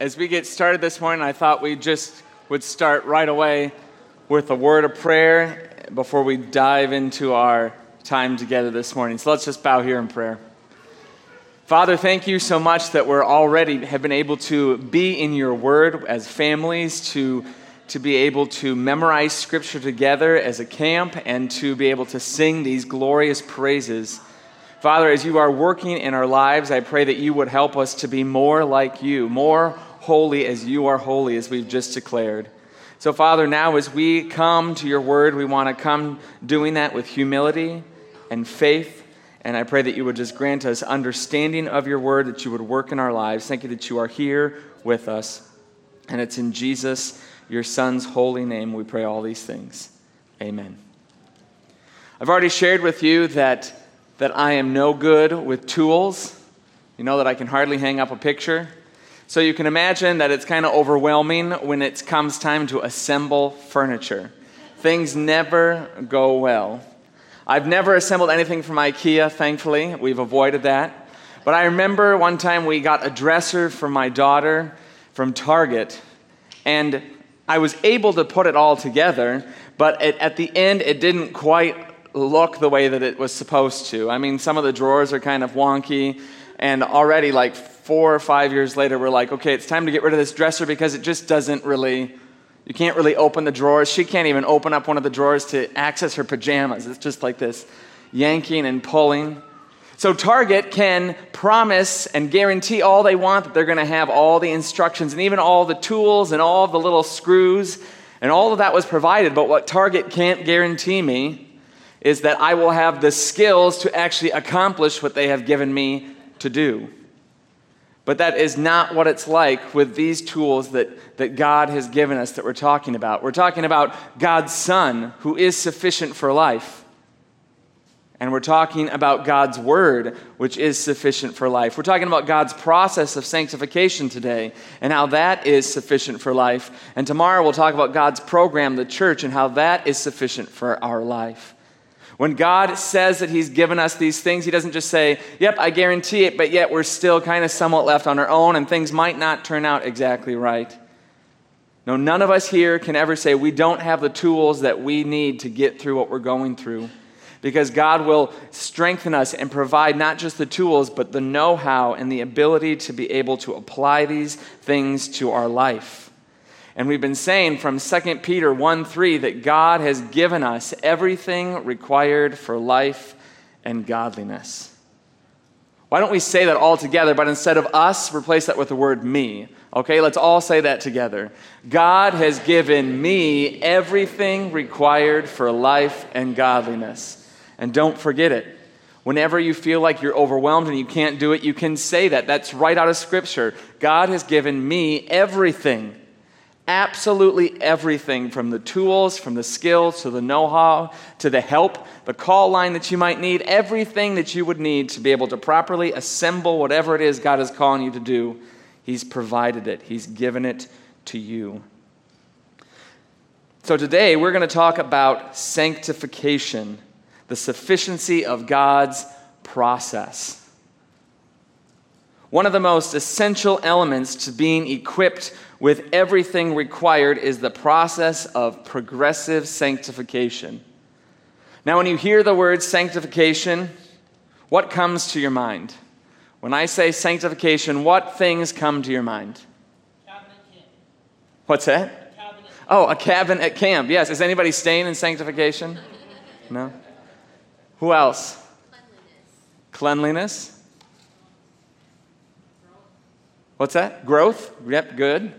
As we get started this morning, I thought we just would start right away with a word of prayer before we dive into our time together this morning. So let's just bow here in prayer. Father, thank you so much that we're already have been able to be in your word as families, to, to be able to memorize scripture together as a camp, and to be able to sing these glorious praises. Father, as you are working in our lives, I pray that you would help us to be more like you, more holy as you are holy, as we've just declared. So, Father, now as we come to your word, we want to come doing that with humility and faith. And I pray that you would just grant us understanding of your word, that you would work in our lives. Thank you that you are here with us. And it's in Jesus, your Son's holy name, we pray all these things. Amen. I've already shared with you that that I am no good with tools. You know that I can hardly hang up a picture. So you can imagine that it's kind of overwhelming when it comes time to assemble furniture. Things never go well. I've never assembled anything from IKEA, thankfully. We've avoided that. But I remember one time we got a dresser for my daughter from Target, and I was able to put it all together, but it, at the end, it didn't quite look the way that it was supposed to. I mean, some of the drawers are kind of wonky, and already, like four or five years later, we're like, okay, it's time to get rid of this dresser because it just doesn't really, you can't really open the drawers. She can't even open up one of the drawers to access her pajamas. It's just like this yanking and pulling. So, Target can promise and guarantee all they want that they're going to have all the instructions and even all the tools and all the little screws, and all of that was provided. But what Target can't guarantee me is that I will have the skills to actually accomplish what they have given me to do. But that is not what it's like with these tools that, that God has given us that we're talking about. We're talking about God's Son, who is sufficient for life. And we're talking about God's Word, which is sufficient for life. We're talking about God's process of sanctification today and how that is sufficient for life. And tomorrow we'll talk about God's program, the church, and how that is sufficient for our life. When God says that He's given us these things, He doesn't just say, Yep, I guarantee it, but yet we're still kind of somewhat left on our own and things might not turn out exactly right. No, none of us here can ever say we don't have the tools that we need to get through what we're going through. Because God will strengthen us and provide not just the tools, but the know how and the ability to be able to apply these things to our life. And we've been saying from 2 Peter 1 3 that God has given us everything required for life and godliness. Why don't we say that all together, but instead of us, replace that with the word me? Okay, let's all say that together. God has given me everything required for life and godliness. And don't forget it. Whenever you feel like you're overwhelmed and you can't do it, you can say that. That's right out of Scripture. God has given me everything Absolutely everything from the tools, from the skills, to the know how, to the help, the call line that you might need, everything that you would need to be able to properly assemble whatever it is God is calling you to do, He's provided it, He's given it to you. So today we're going to talk about sanctification, the sufficiency of God's process. One of the most essential elements to being equipped with everything required is the process of progressive sanctification. Now, when you hear the word sanctification, what comes to your mind? When I say sanctification, what things come to your mind? What's that? Oh, a cabin at camp. Yes. Is anybody staying in sanctification? No? Who else? Cleanliness. Cleanliness. What's that? Growth? Yep, good.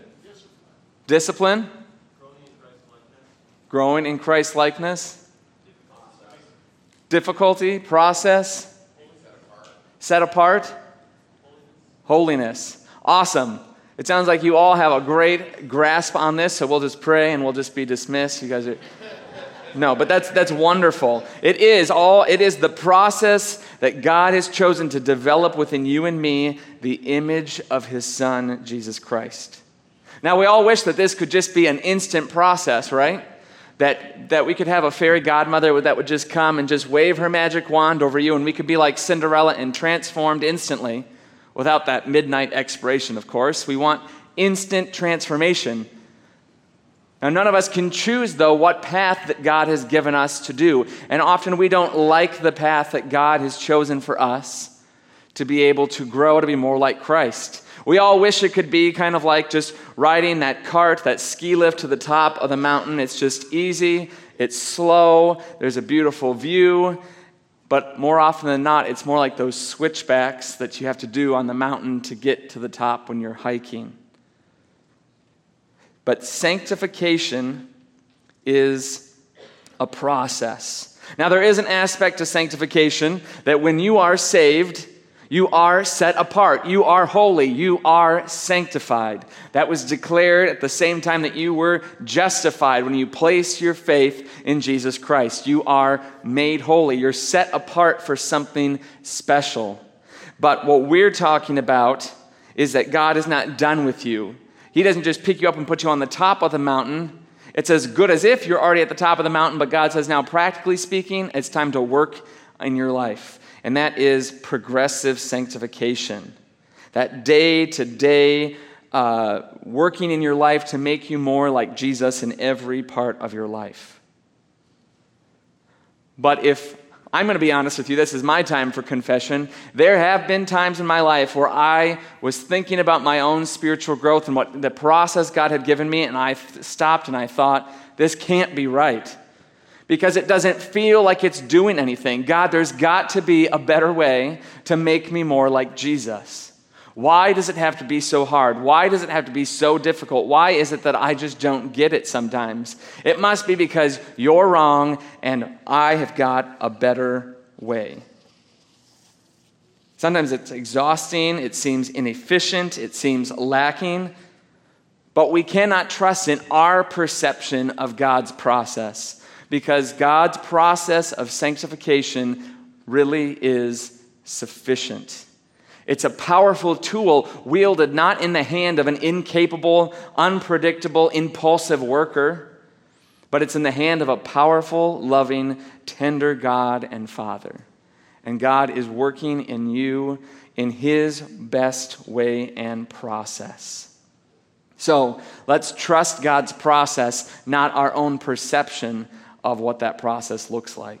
Discipline? Growing in Christ likeness? Difficulty? Process? Set apart? Holiness. Awesome. It sounds like you all have a great grasp on this, so we'll just pray and we'll just be dismissed. You guys are. No, but that's, that's wonderful. It is all, it is the process that God has chosen to develop within you and me the image of his son, Jesus Christ. Now, we all wish that this could just be an instant process, right? That, that we could have a fairy godmother that would just come and just wave her magic wand over you, and we could be like Cinderella and transformed instantly without that midnight expiration, of course. We want instant transformation. Now, none of us can choose, though, what path that God has given us to do. And often we don't like the path that God has chosen for us to be able to grow to be more like Christ. We all wish it could be kind of like just riding that cart, that ski lift to the top of the mountain. It's just easy, it's slow, there's a beautiful view. But more often than not, it's more like those switchbacks that you have to do on the mountain to get to the top when you're hiking. But sanctification is a process. Now, there is an aspect to sanctification that when you are saved, you are set apart. You are holy. You are sanctified. That was declared at the same time that you were justified when you placed your faith in Jesus Christ. You are made holy. You're set apart for something special. But what we're talking about is that God is not done with you. He doesn't just pick you up and put you on the top of the mountain. It's as good as if you're already at the top of the mountain, but God says, now, practically speaking, it's time to work in your life and that is progressive sanctification. That day to day uh, working in your life to make you more like Jesus in every part of your life. But if I'm going to be honest with you, this is my time for confession. There have been times in my life where I was thinking about my own spiritual growth and what the process God had given me, and I stopped and I thought, this can't be right because it doesn't feel like it's doing anything. God, there's got to be a better way to make me more like Jesus. Why does it have to be so hard? Why does it have to be so difficult? Why is it that I just don't get it sometimes? It must be because you're wrong and I have got a better way. Sometimes it's exhausting, it seems inefficient, it seems lacking, but we cannot trust in our perception of God's process because God's process of sanctification really is sufficient. It's a powerful tool wielded not in the hand of an incapable, unpredictable, impulsive worker, but it's in the hand of a powerful, loving, tender God and Father. And God is working in you in His best way and process. So let's trust God's process, not our own perception of what that process looks like.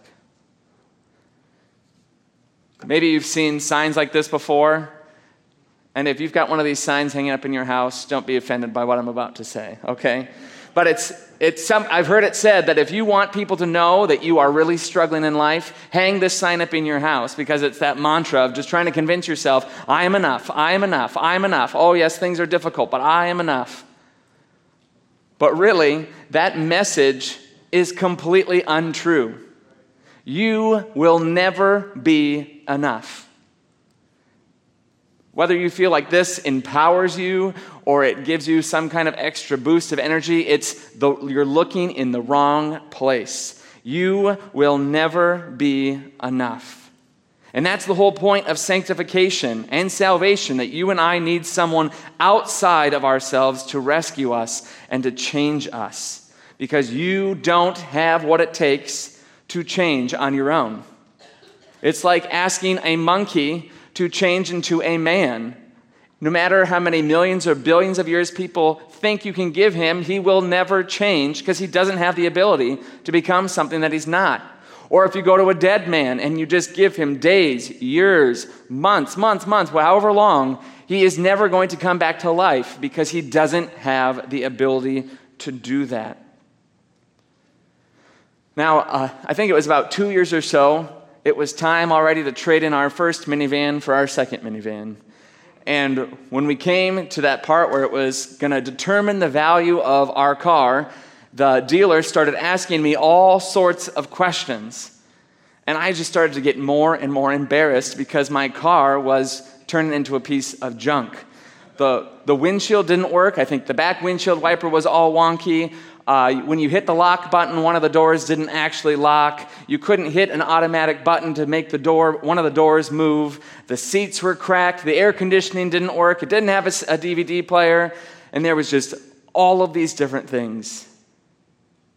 Maybe you've seen signs like this before. And if you've got one of these signs hanging up in your house, don't be offended by what I'm about to say, okay? But it's, it's some, I've heard it said that if you want people to know that you are really struggling in life, hang this sign up in your house because it's that mantra of just trying to convince yourself, I am enough, I am enough, I am enough. Oh, yes, things are difficult, but I am enough. But really, that message is completely untrue. You will never be enough. Whether you feel like this empowers you or it gives you some kind of extra boost of energy, it's the, you're looking in the wrong place. You will never be enough. And that's the whole point of sanctification and salvation that you and I need someone outside of ourselves to rescue us and to change us because you don't have what it takes to change on your own. It's like asking a monkey to change into a man. No matter how many millions or billions of years people think you can give him, he will never change because he doesn't have the ability to become something that he's not. Or if you go to a dead man and you just give him days, years, months, months, months, however long, he is never going to come back to life because he doesn't have the ability to do that. Now, uh, I think it was about two years or so, it was time already to trade in our first minivan for our second minivan. And when we came to that part where it was going to determine the value of our car, the dealer started asking me all sorts of questions. And I just started to get more and more embarrassed because my car was turning into a piece of junk. The, the windshield didn't work. I think the back windshield wiper was all wonky. Uh, when you hit the lock button, one of the doors didn't actually lock. You couldn't hit an automatic button to make the door, one of the doors move. The seats were cracked. The air conditioning didn't work. It didn't have a, a DVD player. And there was just all of these different things.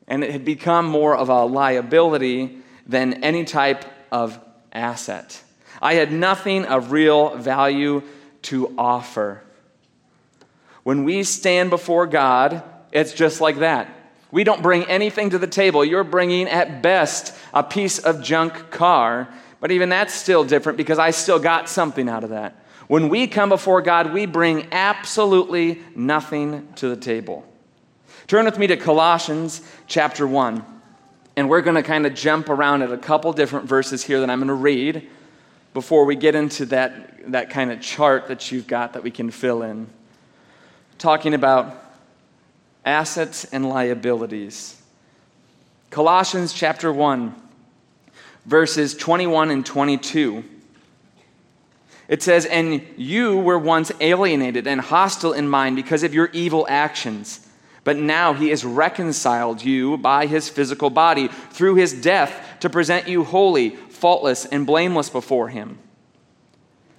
And it had become more of a liability than any type of asset. I had nothing of real value to offer. When we stand before God, it's just like that. We don't bring anything to the table. You're bringing, at best, a piece of junk car, but even that's still different because I still got something out of that. When we come before God, we bring absolutely nothing to the table. Turn with me to Colossians chapter 1. And we're going to kind of jump around at a couple different verses here that I'm going to read before we get into that, that kind of chart that you've got that we can fill in. Talking about assets and liabilities. Colossians chapter 1, verses 21 and 22. It says, And you were once alienated and hostile in mind because of your evil actions. But now he has reconciled you by his physical body through his death to present you holy, faultless, and blameless before him.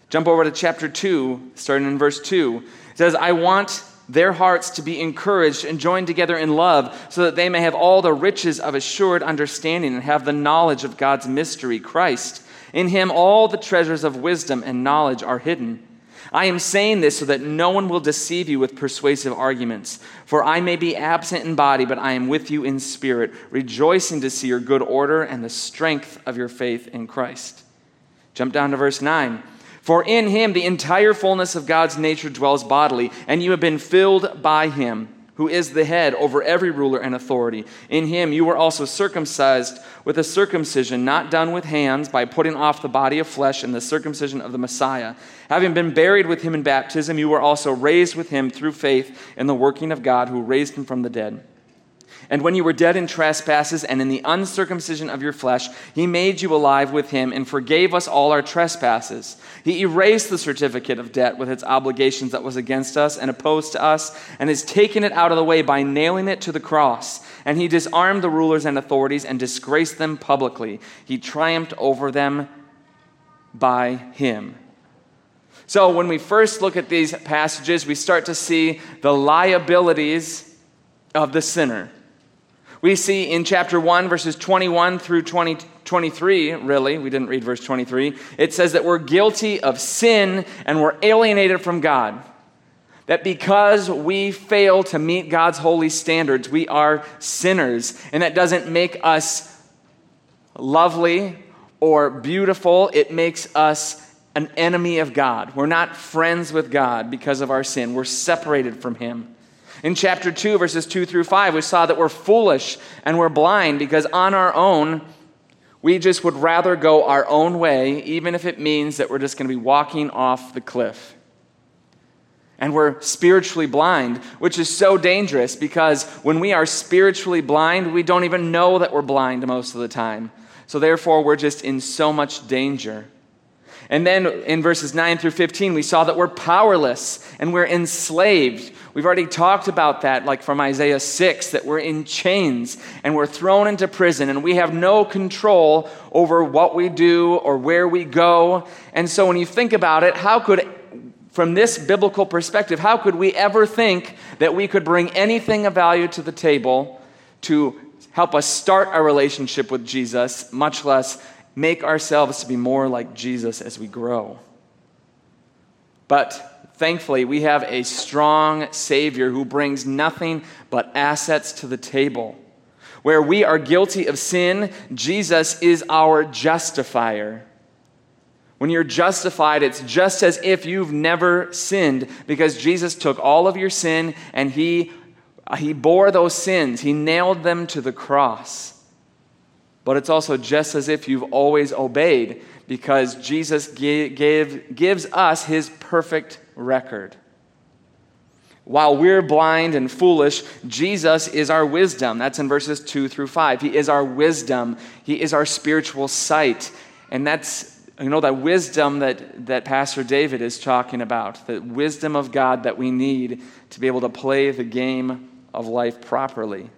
Jump over to chapter 2, starting in verse 2. It says, I want their hearts to be encouraged and joined together in love, so that they may have all the riches of assured understanding and have the knowledge of God's mystery, Christ. In him, all the treasures of wisdom and knowledge are hidden. I am saying this so that no one will deceive you with persuasive arguments. For I may be absent in body, but I am with you in spirit, rejoicing to see your good order and the strength of your faith in Christ. Jump down to verse 9. For in him the entire fullness of God's nature dwells bodily, and you have been filled by him who is the head over every ruler and authority. In him you were also circumcised with a circumcision not done with hands by putting off the body of flesh and the circumcision of the Messiah. Having been buried with him in baptism, you were also raised with him through faith in the working of God who raised him from the dead. And when you were dead in trespasses and in the uncircumcision of your flesh, he made you alive with him and forgave us all our trespasses. He erased the certificate of debt with its obligations that was against us and opposed to us, and has taken it out of the way by nailing it to the cross. And he disarmed the rulers and authorities and disgraced them publicly. He triumphed over them by him. So, when we first look at these passages, we start to see the liabilities of the sinner. We see in chapter 1, verses 21 through 20, 23, really, we didn't read verse 23, it says that we're guilty of sin and we're alienated from God. That because we fail to meet God's holy standards, we are sinners. And that doesn't make us lovely or beautiful, it makes us an enemy of God. We're not friends with God because of our sin, we're separated from Him. In chapter 2, verses 2 through 5, we saw that we're foolish and we're blind because on our own, we just would rather go our own way, even if it means that we're just going to be walking off the cliff. And we're spiritually blind, which is so dangerous because when we are spiritually blind, we don't even know that we're blind most of the time. So therefore, we're just in so much danger. And then in verses 9 through 15, we saw that we're powerless and we're enslaved. We've already talked about that, like from Isaiah 6, that we're in chains and we're thrown into prison and we have no control over what we do or where we go. And so when you think about it, how could, from this biblical perspective, how could we ever think that we could bring anything of value to the table to help us start our relationship with Jesus, much less make ourselves to be more like Jesus as we grow. But thankfully, we have a strong Savior who brings nothing but assets to the table. Where we are guilty of sin, Jesus is our justifier. When you're justified, it's just as if you've never sinned because Jesus took all of your sin and he, he bore those sins, He nailed them to the cross but it's also just as if you've always obeyed because Jesus gave, gave, gives us his perfect record. While we're blind and foolish, Jesus is our wisdom. That's in verses 2 through 5. He is our wisdom, He is our spiritual sight. And that's, you know, that wisdom that, that Pastor David is talking about, the wisdom of God that we need to be able to play the game of life properly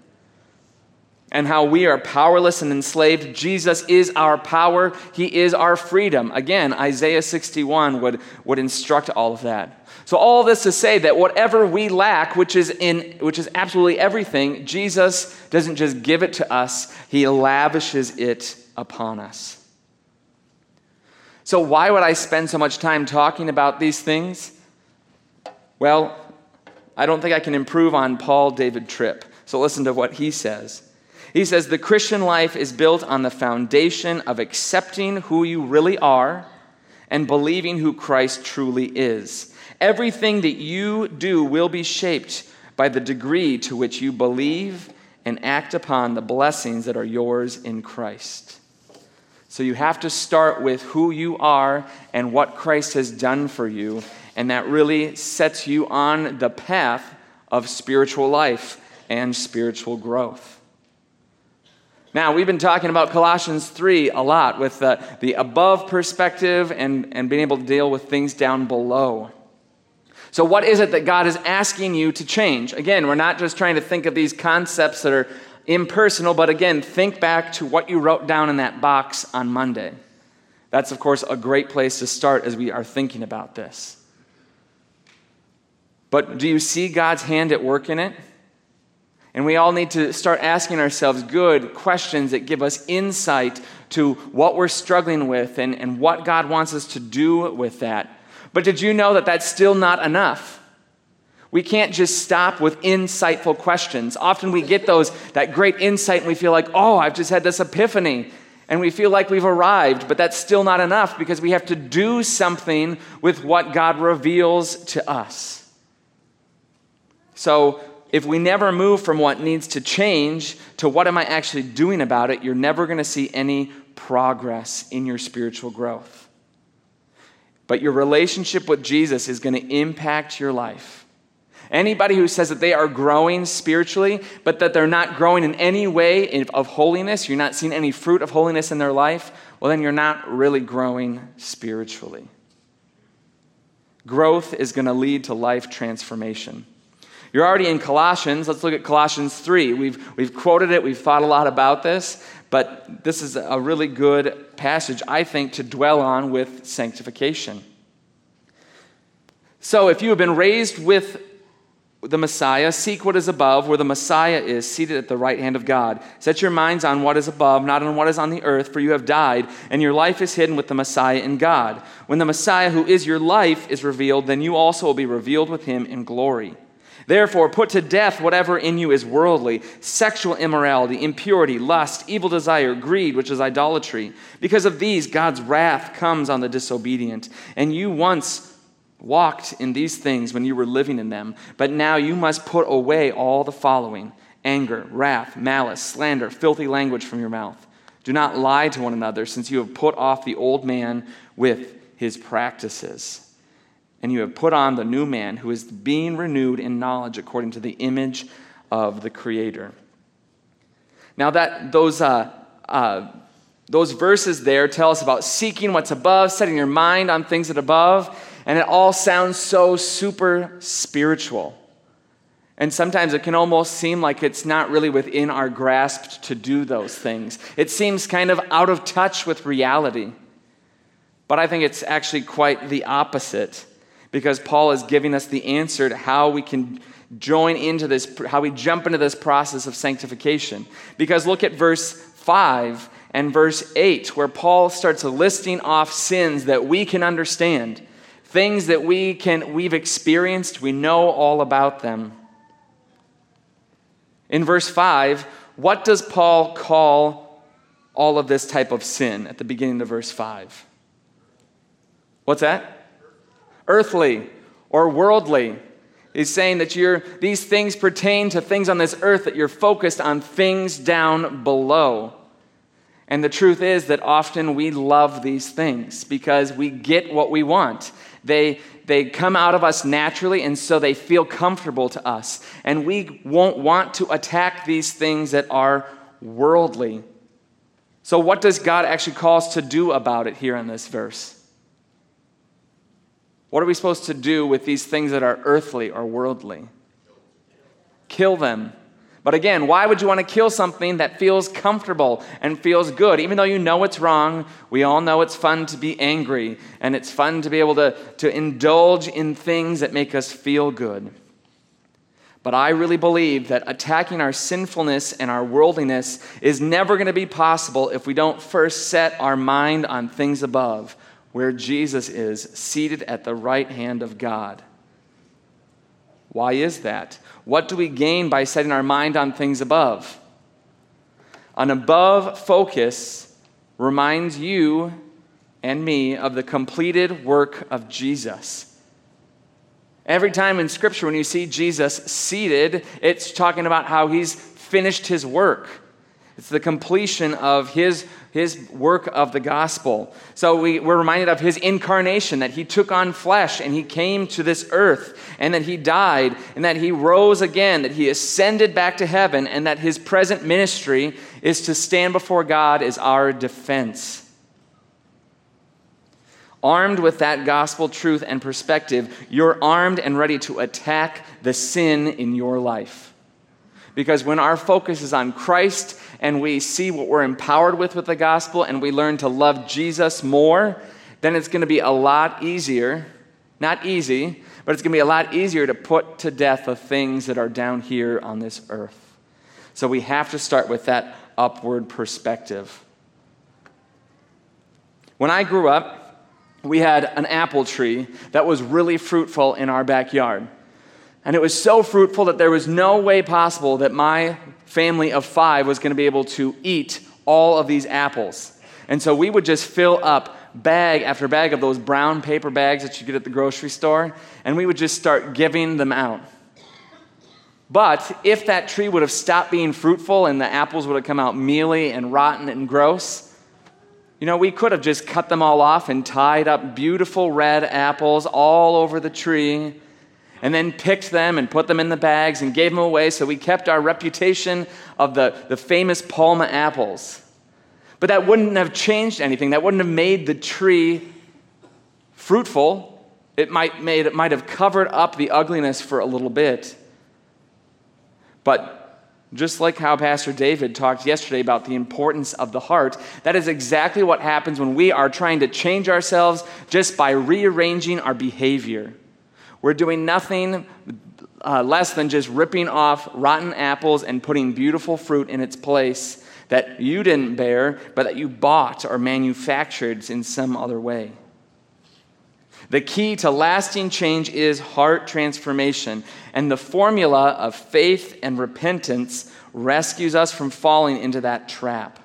and how we are powerless and enslaved. Jesus is our power, He is our freedom. Again, Isaiah 61 would, would instruct all of that. So, all this to say that whatever we lack, which is, in, which is absolutely everything, Jesus doesn't just give it to us, He lavishes it upon us. So, why would I spend so much time talking about these things? Well, I don't think I can improve on Paul David Tripp. So listen to what he says. He says, The Christian life is built on the foundation of accepting who you really are and believing who Christ truly is. Everything that you do will be shaped by the degree to which you believe and act upon the blessings that are yours in Christ. So you have to start with who you are and what Christ has done for you, and that really sets you on the path of spiritual life and spiritual growth. Now, we've been talking about Colossians 3 a lot with the, the above perspective and, and being able to deal with things down below. So, what is it that God is asking you to change? Again, we're not just trying to think of these concepts that are impersonal, but again, think back to what you wrote down in that box on Monday. That's, of course, a great place to start as we are thinking about this. But do you see God's hand at work in it? And we all need to start asking ourselves good questions that give us insight to what we're struggling with and, and what God wants us to do with that. But did you know that that's still not enough? We can't just stop with insightful questions. Often we get those that great insight and we feel like, "Oh, I've just had this epiphany." And we feel like we've arrived, but that's still not enough because we have to do something with what God reveals to us. So, if we never move from what needs to change to what am I actually doing about it, you're never going to see any progress in your spiritual growth. But your relationship with Jesus is going to impact your life. Anybody who says that they are growing spiritually, but that they're not growing in any way of holiness, you're not seeing any fruit of holiness in their life, well, then you're not really growing spiritually. Growth is going to lead to life transformation. You're already in Colossians. Let's look at Colossians 3. We've, we've quoted it, we've thought a lot about this, but this is a really good passage, I think, to dwell on with sanctification. So, if you have been raised with the Messiah, seek what is above, where the Messiah is, seated at the right hand of God. Set your minds on what is above, not on what is on the earth, for you have died, and your life is hidden with the Messiah in God. When the Messiah, who is your life, is revealed, then you also will be revealed with him in glory. Therefore, put to death whatever in you is worldly sexual immorality, impurity, lust, evil desire, greed, which is idolatry. Because of these, God's wrath comes on the disobedient. And you once walked in these things when you were living in them, but now you must put away all the following anger, wrath, malice, slander, filthy language from your mouth. Do not lie to one another, since you have put off the old man with his practices and you have put on the new man who is being renewed in knowledge according to the image of the Creator. Now, that those, uh, uh, those verses there tell us about seeking what's above, setting your mind on things that are above, and it all sounds so super spiritual. And sometimes it can almost seem like it's not really within our grasp to do those things. It seems kind of out of touch with reality. But I think it's actually quite the opposite because Paul is giving us the answer to how we can join into this, how we jump into this process of sanctification. Because look at verse 5 and verse 8, where Paul starts listing off sins that we can understand, things that we can, we've experienced, we know all about them. In verse 5, what does Paul call all of this type of sin at the beginning of verse 5? What's that? Earthly or worldly. He's saying that you're, these things pertain to things on this earth, that you're focused on things down below. And the truth is that often we love these things because we get what we want. They, they come out of us naturally, and so they feel comfortable to us. And we won't want to attack these things that are worldly. So, what does God actually call us to do about it here in this verse? What are we supposed to do with these things that are earthly or worldly? Kill them. But again, why would you want to kill something that feels comfortable and feels good? Even though you know it's wrong, we all know it's fun to be angry and it's fun to be able to, to indulge in things that make us feel good. But I really believe that attacking our sinfulness and our worldliness is never going to be possible if we don't first set our mind on things above, where Jesus is, seated at the right hand of God. Why is that? What do we gain by setting our mind on things above? An above focus reminds you and me of the completed work of Jesus. Every time in Scripture, when you see Jesus seated, it's talking about how he's finished his work. It's the completion of his, his work of the gospel. So we, we're reminded of his incarnation, that he took on flesh and he came to this earth, and that he died, and that he rose again, that he ascended back to heaven, and that his present ministry is to stand before God as our defense. Armed with that gospel truth and perspective, you're armed and ready to attack the sin in your life. Because when our focus is on Christ and we see what we're empowered with with the gospel and we learn to love Jesus more, then it's going to be a lot easier, not easy, but it's going to be a lot easier to put to death the things that are down here on this earth. So we have to start with that upward perspective. When I grew up, we had an apple tree that was really fruitful in our backyard. And it was so fruitful that there was no way possible that my family of five was going to be able to eat all of these apples. And so we would just fill up bag after bag of those brown paper bags that you get at the grocery store, and we would just start giving them out. But if that tree would have stopped being fruitful and the apples would have come out mealy and rotten and gross, you know, we could have just cut them all off and tied up beautiful red apples all over the tree and then picked them and put them in the bags and gave them away so we kept our reputation of the, the famous Palma apples. But that wouldn't have changed anything. That wouldn't have made the tree fruitful. It might, made, it might have covered up the ugliness for a little bit. But just like how Pastor David talked yesterday about the importance of the heart, that is exactly what happens when we are trying to change ourselves just by rearranging our behavior. We're doing nothing uh, less than just ripping off rotten apples and putting beautiful fruit in its place that you didn't bear, but that you bought or manufactured in some other way. The key to lasting change is heart transformation, and the formula of faith and repentance rescues us from falling into that trap.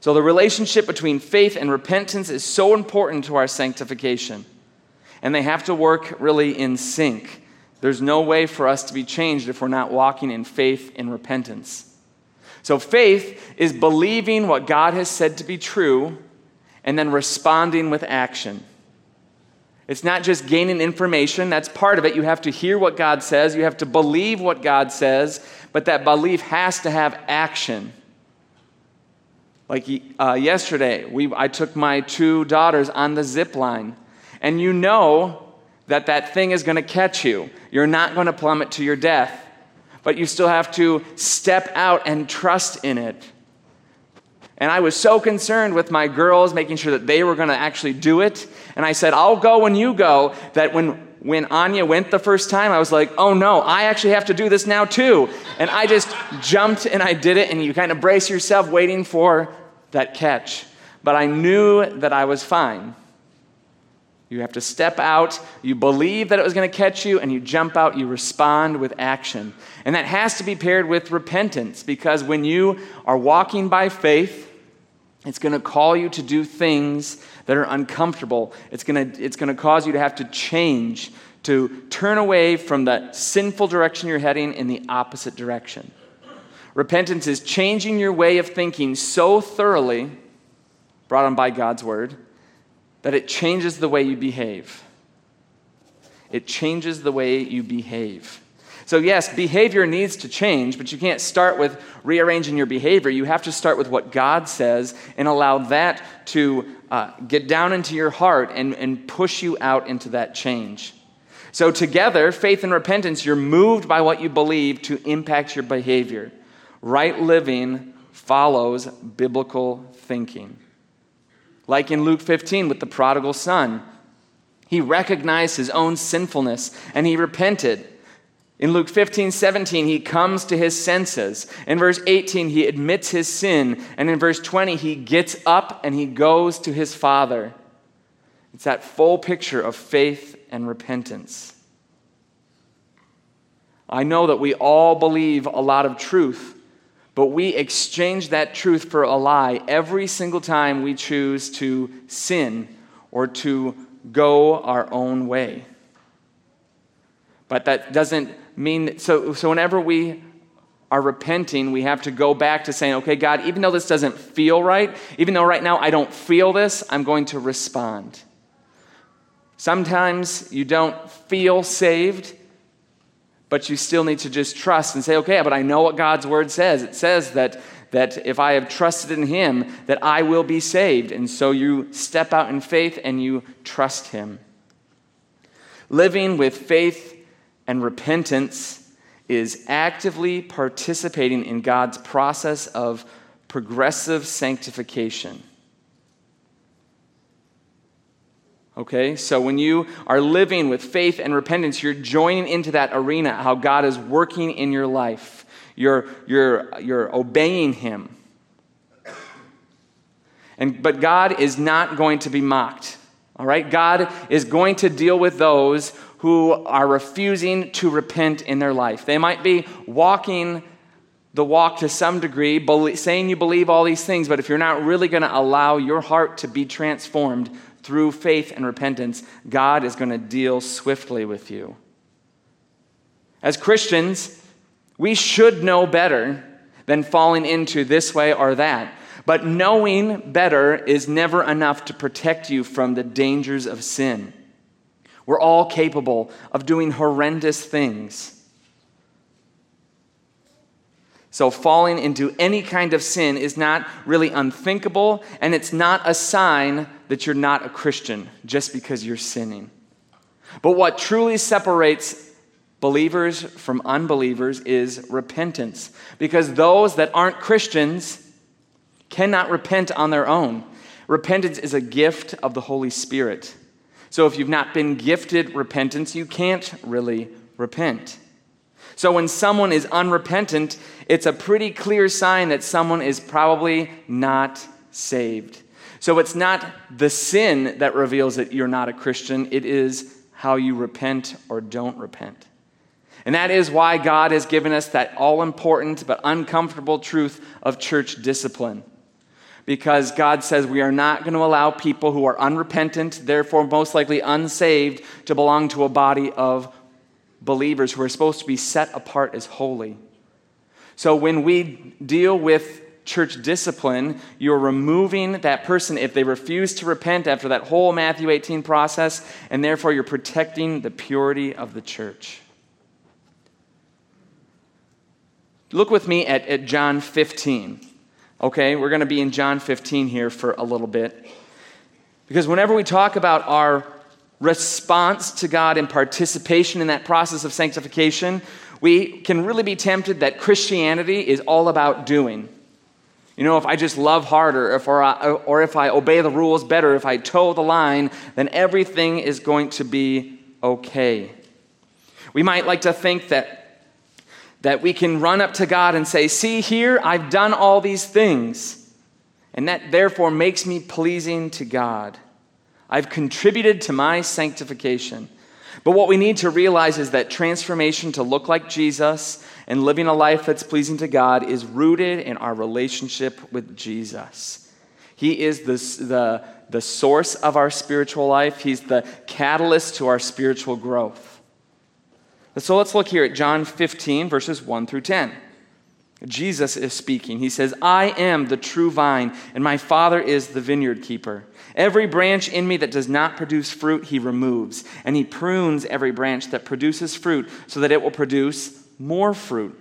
So, the relationship between faith and repentance is so important to our sanctification, and they have to work really in sync. There's no way for us to be changed if we're not walking in faith and repentance. So, faith is believing what God has said to be true and then responding with action. It's not just gaining information, that's part of it. You have to hear what God says, you have to believe what God says, but that belief has to have action. Like uh, yesterday, we, I took my two daughters on the zip line, and you know that that thing is going to catch you. You're not going to plummet to your death, but you still have to step out and trust in it. And I was so concerned with my girls, making sure that they were going to actually do it. And I said, I'll go when you go. That when, when Anya went the first time, I was like, oh no, I actually have to do this now too. And I just jumped and I did it. And you kind of brace yourself waiting for that catch. But I knew that I was fine. You have to step out, you believe that it was going to catch you, and you jump out, you respond with action. And that has to be paired with repentance because when you are walking by faith, it's going to call you to do things that are uncomfortable. It's going to, it's going to cause you to have to change, to turn away from the sinful direction you're heading in the opposite direction. Repentance is changing your way of thinking so thoroughly, brought on by God's word, that it changes the way you behave. It changes the way you behave. So, yes, behavior needs to change, but you can't start with rearranging your behavior. You have to start with what God says and allow that to uh, get down into your heart and, and push you out into that change. So, together, faith and repentance, you're moved by what you believe to impact your behavior. Right living follows biblical thinking. Like in Luke 15 with the prodigal son, he recognized his own sinfulness and he repented. In Luke 15, 17, he comes to his senses. In verse 18, he admits his sin. And in verse 20, he gets up and he goes to his father. It's that full picture of faith and repentance. I know that we all believe a lot of truth, but we exchange that truth for a lie every single time we choose to sin or to go our own way. But that doesn't mean, so, so whenever we are repenting, we have to go back to saying, okay, God, even though this doesn't feel right, even though right now I don't feel this, I'm going to respond. Sometimes you don't feel saved, but you still need to just trust and say, okay, but I know what God's word says. It says that, that if I have trusted in Him, that I will be saved. And so you step out in faith and you trust Him. Living with faith and repentance is actively participating in God's process of progressive sanctification. Okay, so when you are living with faith and repentance, you're joining into that arena, how God is working in your life. You're, you're, you're obeying Him. And, but God is not going to be mocked. All right? God is going to deal with those who are refusing to repent in their life. They might be walking the walk to some degree, saying you believe all these things, but if you're not really going to allow your heart to be transformed through faith and repentance, God is going to deal swiftly with you. As Christians, we should know better than falling into this way or that. But knowing better is never enough to protect you from the dangers of sin. We're all capable of doing horrendous things. So, falling into any kind of sin is not really unthinkable, and it's not a sign that you're not a Christian just because you're sinning. But what truly separates believers from unbelievers is repentance, because those that aren't Christians cannot repent on their own. Repentance is a gift of the Holy Spirit. So if you've not been gifted repentance, you can't really repent. So when someone is unrepentant, it's a pretty clear sign that someone is probably not saved. So it's not the sin that reveals that you're not a Christian, it is how you repent or don't repent. And that is why God has given us that all important but uncomfortable truth of church discipline because God says we are not going to allow people who are unrepentant, therefore most likely unsaved, to belong to a body of believers who are supposed to be set apart as holy. So when we deal with church discipline, you're removing that person if they refuse to repent after that whole Matthew 18 process, and therefore you're protecting the purity of the church. Look with me at, at John 15. Okay, we're going to be in John 15 here for a little bit. Because whenever we talk about our response to God and participation in that process of sanctification, we can really be tempted that Christianity is all about doing. You know, if I just love harder, if or, I, or if I obey the rules better, if I toe the line, then everything is going to be okay. We might like to think that that we can run up to God and say, See, here, I've done all these things. And that therefore makes me pleasing to God. I've contributed to my sanctification. But what we need to realize is that transformation to look like Jesus and living a life that's pleasing to God is rooted in our relationship with Jesus. He is the, the, the source of our spiritual life, He's the catalyst to our spiritual growth. So let's look here at John 15, verses 1 through 10. Jesus is speaking. He says, I am the true vine, and my Father is the vineyard keeper. Every branch in me that does not produce fruit, he removes, and he prunes every branch that produces fruit so that it will produce more fruit.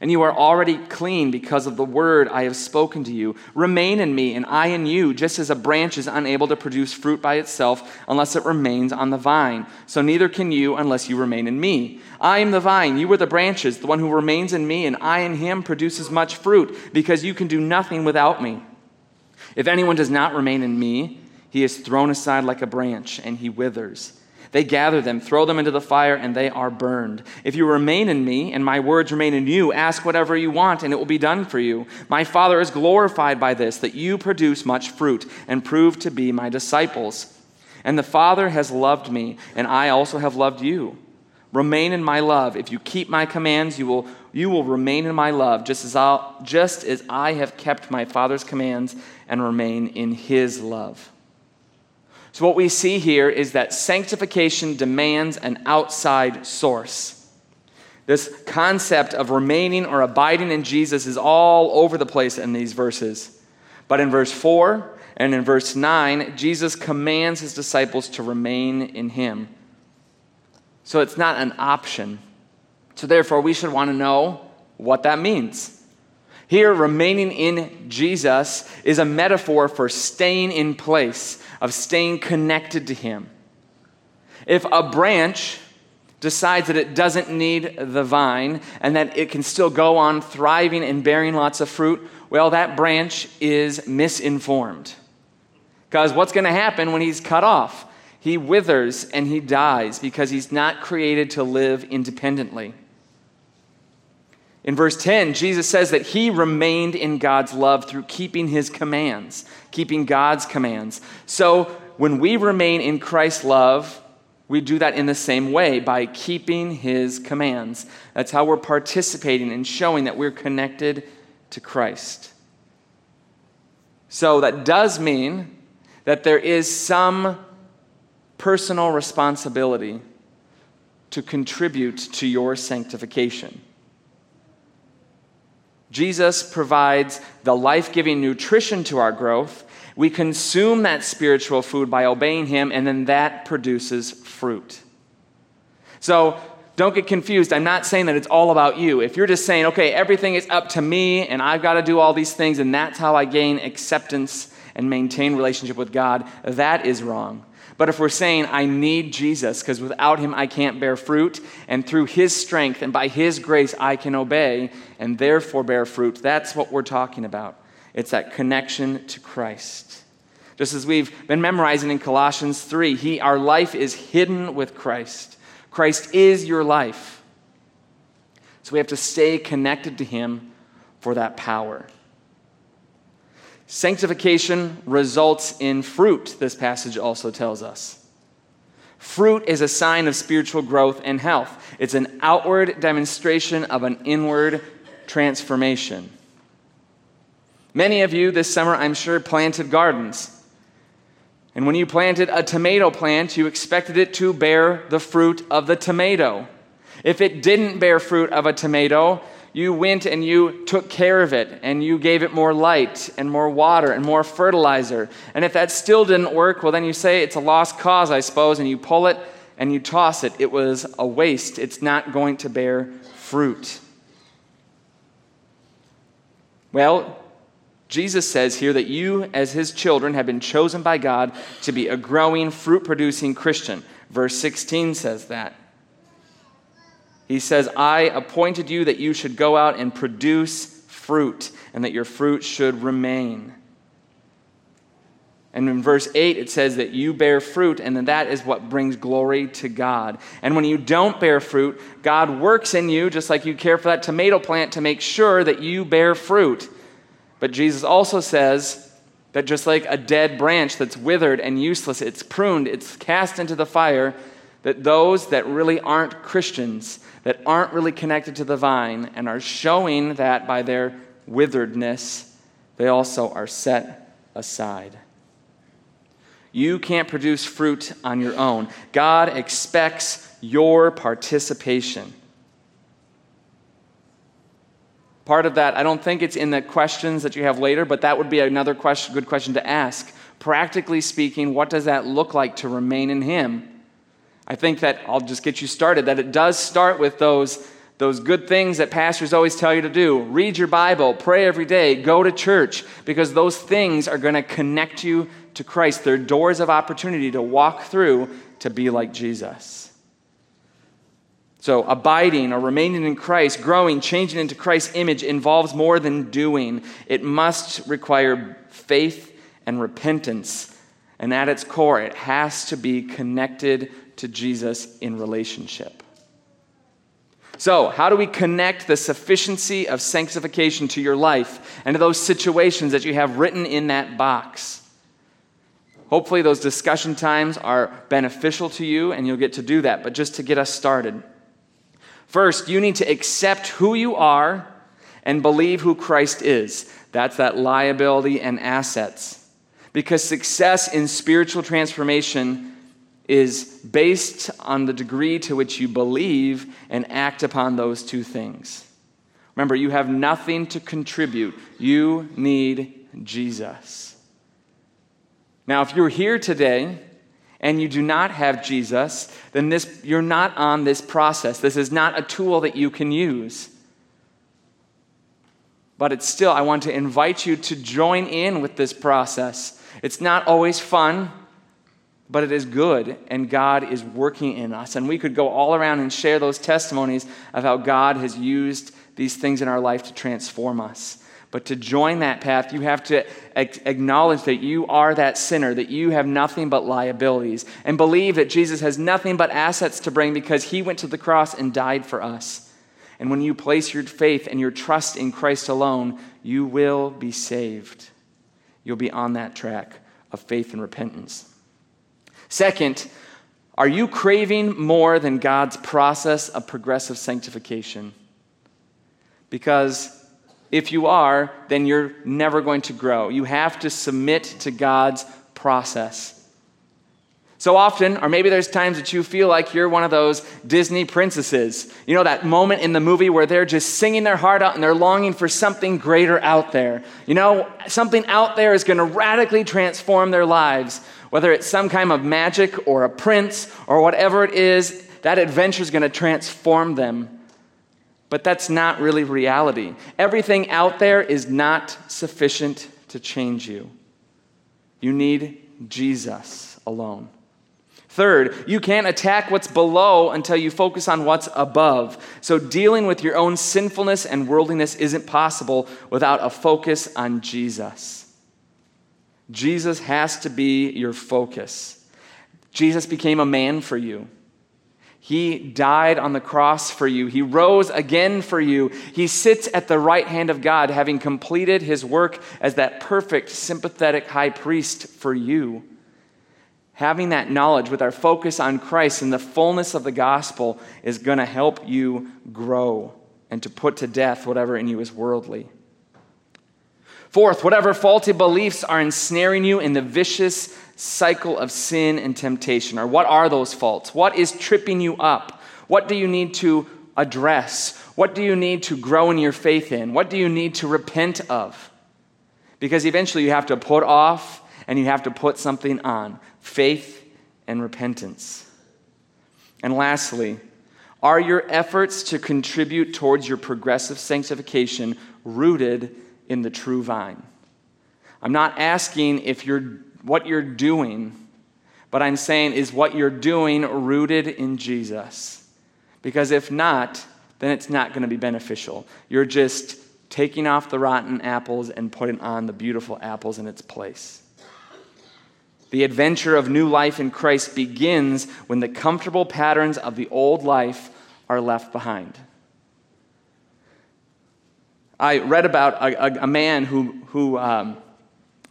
And you are already clean because of the word I have spoken to you. Remain in me, and I in you, just as a branch is unable to produce fruit by itself unless it remains on the vine. So neither can you unless you remain in me. I am the vine, you are the branches. The one who remains in me, and I in him, produces much fruit, because you can do nothing without me. If anyone does not remain in me, he is thrown aside like a branch, and he withers. They gather them, throw them into the fire, and they are burned. If you remain in me, and my words remain in you, ask whatever you want, and it will be done for you. My Father is glorified by this, that you produce much fruit, and prove to be my disciples. And the Father has loved me, and I also have loved you. Remain in my love. If you keep my commands, you will, you will remain in my love, just as, I'll, just as I have kept my Father's commands and remain in his love. So, what we see here is that sanctification demands an outside source. This concept of remaining or abiding in Jesus is all over the place in these verses. But in verse 4 and in verse 9, Jesus commands his disciples to remain in him. So it's not an option. So therefore, we should want to know what that means. Here, remaining in Jesus is a metaphor for staying in place, of staying connected to Him. If a branch decides that it doesn't need the vine and that it can still go on thriving and bearing lots of fruit, well, that branch is misinformed. Because what's going to happen when he's cut off? He withers and he dies because he's not created to live independently. In verse 10, Jesus says that he remained in God's love through keeping his commands, keeping God's commands. So when we remain in Christ's love, we do that in the same way by keeping his commands. That's how we're participating and showing that we're connected to Christ. So that does mean that there is some personal responsibility to contribute to your sanctification. Jesus provides the life giving nutrition to our growth. We consume that spiritual food by obeying Him, and then that produces fruit. So don't get confused. I'm not saying that it's all about you. If you're just saying, okay, everything is up to me, and I've got to do all these things, and that's how I gain acceptance and maintain relationship with God, that is wrong. But if we're saying, I need Jesus, because without him I can't bear fruit, and through his strength and by his grace I can obey and therefore bear fruit, that's what we're talking about. It's that connection to Christ. Just as we've been memorizing in Colossians 3, he, our life is hidden with Christ. Christ is your life. So we have to stay connected to him for that power. Sanctification results in fruit, this passage also tells us. Fruit is a sign of spiritual growth and health, it's an outward demonstration of an inward transformation. Many of you this summer, I'm sure, planted gardens. And when you planted a tomato plant, you expected it to bear the fruit of the tomato. If it didn't bear fruit of a tomato, you went and you took care of it and you gave it more light and more water and more fertilizer. And if that still didn't work, well, then you say it's a lost cause, I suppose, and you pull it and you toss it. It was a waste. It's not going to bear fruit. Well, Jesus says here that you, as his children, have been chosen by God to be a growing, fruit producing Christian. Verse 16 says that. He says, I appointed you that you should go out and produce fruit, and that your fruit should remain. And in verse 8, it says that you bear fruit, and that that is what brings glory to God. And when you don't bear fruit, God works in you, just like you care for that tomato plant, to make sure that you bear fruit. But Jesus also says that just like a dead branch that's withered and useless, it's pruned, it's cast into the fire, that those that really aren't Christians, that aren't really connected to the vine and are showing that by their witheredness, they also are set aside. You can't produce fruit on your own. God expects your participation. Part of that, I don't think it's in the questions that you have later, but that would be another question, good question to ask. Practically speaking, what does that look like to remain in Him? I think that I'll just get you started, that it does start with those, those good things that pastors always tell you to do. Read your Bible, pray every day, go to church, because those things are going to connect you to Christ. They're doors of opportunity to walk through to be like Jesus. So, abiding or remaining in Christ, growing, changing into Christ's image involves more than doing. It must require faith and repentance. And at its core, it has to be connected to Jesus in relationship. So, how do we connect the sufficiency of sanctification to your life and to those situations that you have written in that box? Hopefully, those discussion times are beneficial to you and you'll get to do that. But just to get us started, First, you need to accept who you are and believe who Christ is. That's that liability and assets. Because success in spiritual transformation is based on the degree to which you believe and act upon those two things. Remember, you have nothing to contribute, you need Jesus. Now, if you're here today and you do not have Jesus, then this, you're not on this process. This is not a tool that you can use. But it's still, I want to invite you to join in with this process. It's not always fun but it is good, and God is working in us. And we could go all around and share those testimonies of how God has used these things in our life to transform us. But to join that path, you have to acknowledge that you are that sinner, that you have nothing but liabilities, and believe that Jesus has nothing but assets to bring because he went to the cross and died for us. And when you place your faith and your trust in Christ alone, you will be saved. You'll be on that track of faith and repentance. Second, are you craving more than God's process of progressive sanctification? Because if you are, then you're never going to grow. You have to submit to God's process. So often, or maybe there's times that you feel like you're one of those Disney princesses. You know, that moment in the movie where they're just singing their heart out and they're longing for something greater out there. You know, something out there is going to radically transform their lives. Whether it's some kind of magic or a prince or whatever it is, that adventure is going to transform them. But that's not really reality. Everything out there is not sufficient to change you. You need Jesus alone. Third, you can't attack what's below until you focus on what's above. So, dealing with your own sinfulness and worldliness isn't possible without a focus on Jesus. Jesus has to be your focus. Jesus became a man for you. He died on the cross for you. He rose again for you. He sits at the right hand of God, having completed his work as that perfect, sympathetic high priest for you. Having that knowledge with our focus on Christ and the fullness of the gospel is going to help you grow and to put to death whatever in you is worldly. Fourth, whatever faulty beliefs are ensnaring you in the vicious cycle of sin and temptation, or what are those faults? What is tripping you up? What do you need to address? What do you need to grow in your faith in? What do you need to repent of? Because eventually you have to put off and you have to put something on faith and repentance. And lastly, are your efforts to contribute towards your progressive sanctification rooted in the true vine. I'm not asking if you're what you're doing, but I'm saying is what you're doing rooted in Jesus? Because if not, then it's not going to be beneficial. You're just taking off the rotten apples and putting on the beautiful apples in its place. The adventure of new life in Christ begins when the comfortable patterns of the old life are left behind. I read about a, a, a man who, who um,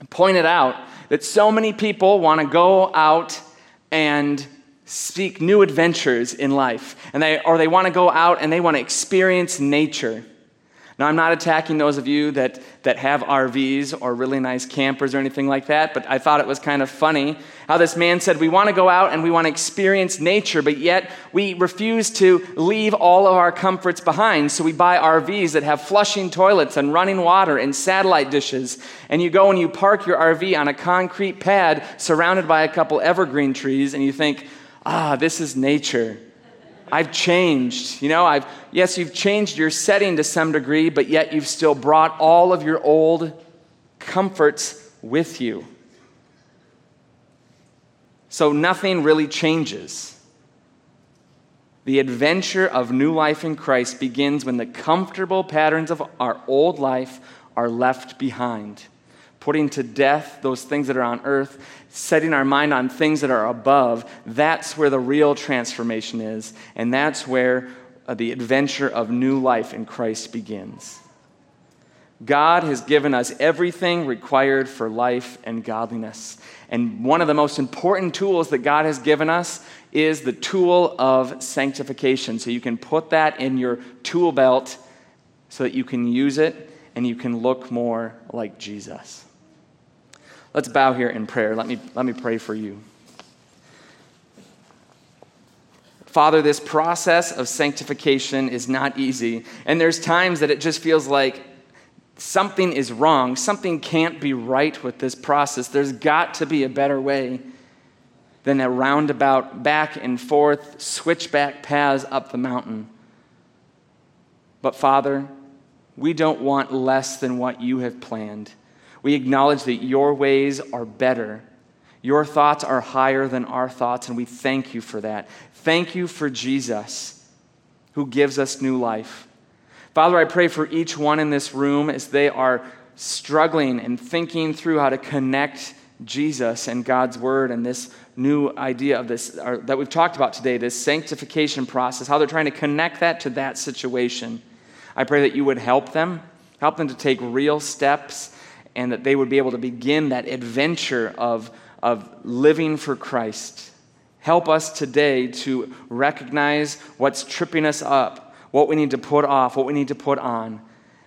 pointed out that so many people want to go out and seek new adventures in life, and they, or they want to go out and they want to experience nature. Now, I'm not attacking those of you that, that have RVs or really nice campers or anything like that, but I thought it was kind of funny how this man said, We want to go out and we want to experience nature, but yet we refuse to leave all of our comforts behind. So we buy RVs that have flushing toilets and running water and satellite dishes. And you go and you park your RV on a concrete pad surrounded by a couple evergreen trees, and you think, Ah, this is nature. I've changed. You know, I've, yes, you've changed your setting to some degree, but yet you've still brought all of your old comforts with you. So nothing really changes. The adventure of new life in Christ begins when the comfortable patterns of our old life are left behind putting to death those things that are on earth, setting our mind on things that are above, that's where the real transformation is. And that's where uh, the adventure of new life in Christ begins. God has given us everything required for life and godliness. And one of the most important tools that God has given us is the tool of sanctification. So you can put that in your tool belt so that you can use it and you can look more like Jesus. Let's bow here in prayer. Let me, let me pray for you. Father, this process of sanctification is not easy. And there's times that it just feels like something is wrong. Something can't be right with this process. There's got to be a better way than a roundabout, back and forth, switchback paths up the mountain. But Father, we don't want less than what you have planned. We acknowledge that your ways are better. Your thoughts are higher than our thoughts, and we thank you for that. Thank you for Jesus, who gives us new life. Father, I pray for each one in this room as they are struggling and thinking through how to connect Jesus and God's Word and this new idea of this or, that we've talked about today, this sanctification process, how they're trying to connect that to that situation. I pray that you would help them, help them to take real steps, and that they would be able to begin that adventure of, of living for Christ. Help us today to recognize what's tripping us up, what we need to put off, what we need to put on.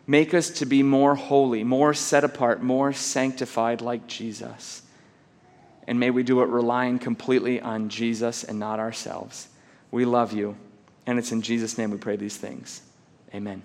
Make us to be more holy, more set apart, more sanctified like Jesus. And may we do it relying completely on Jesus and not ourselves. We love you. And it's in Jesus' name we pray these things. Amen.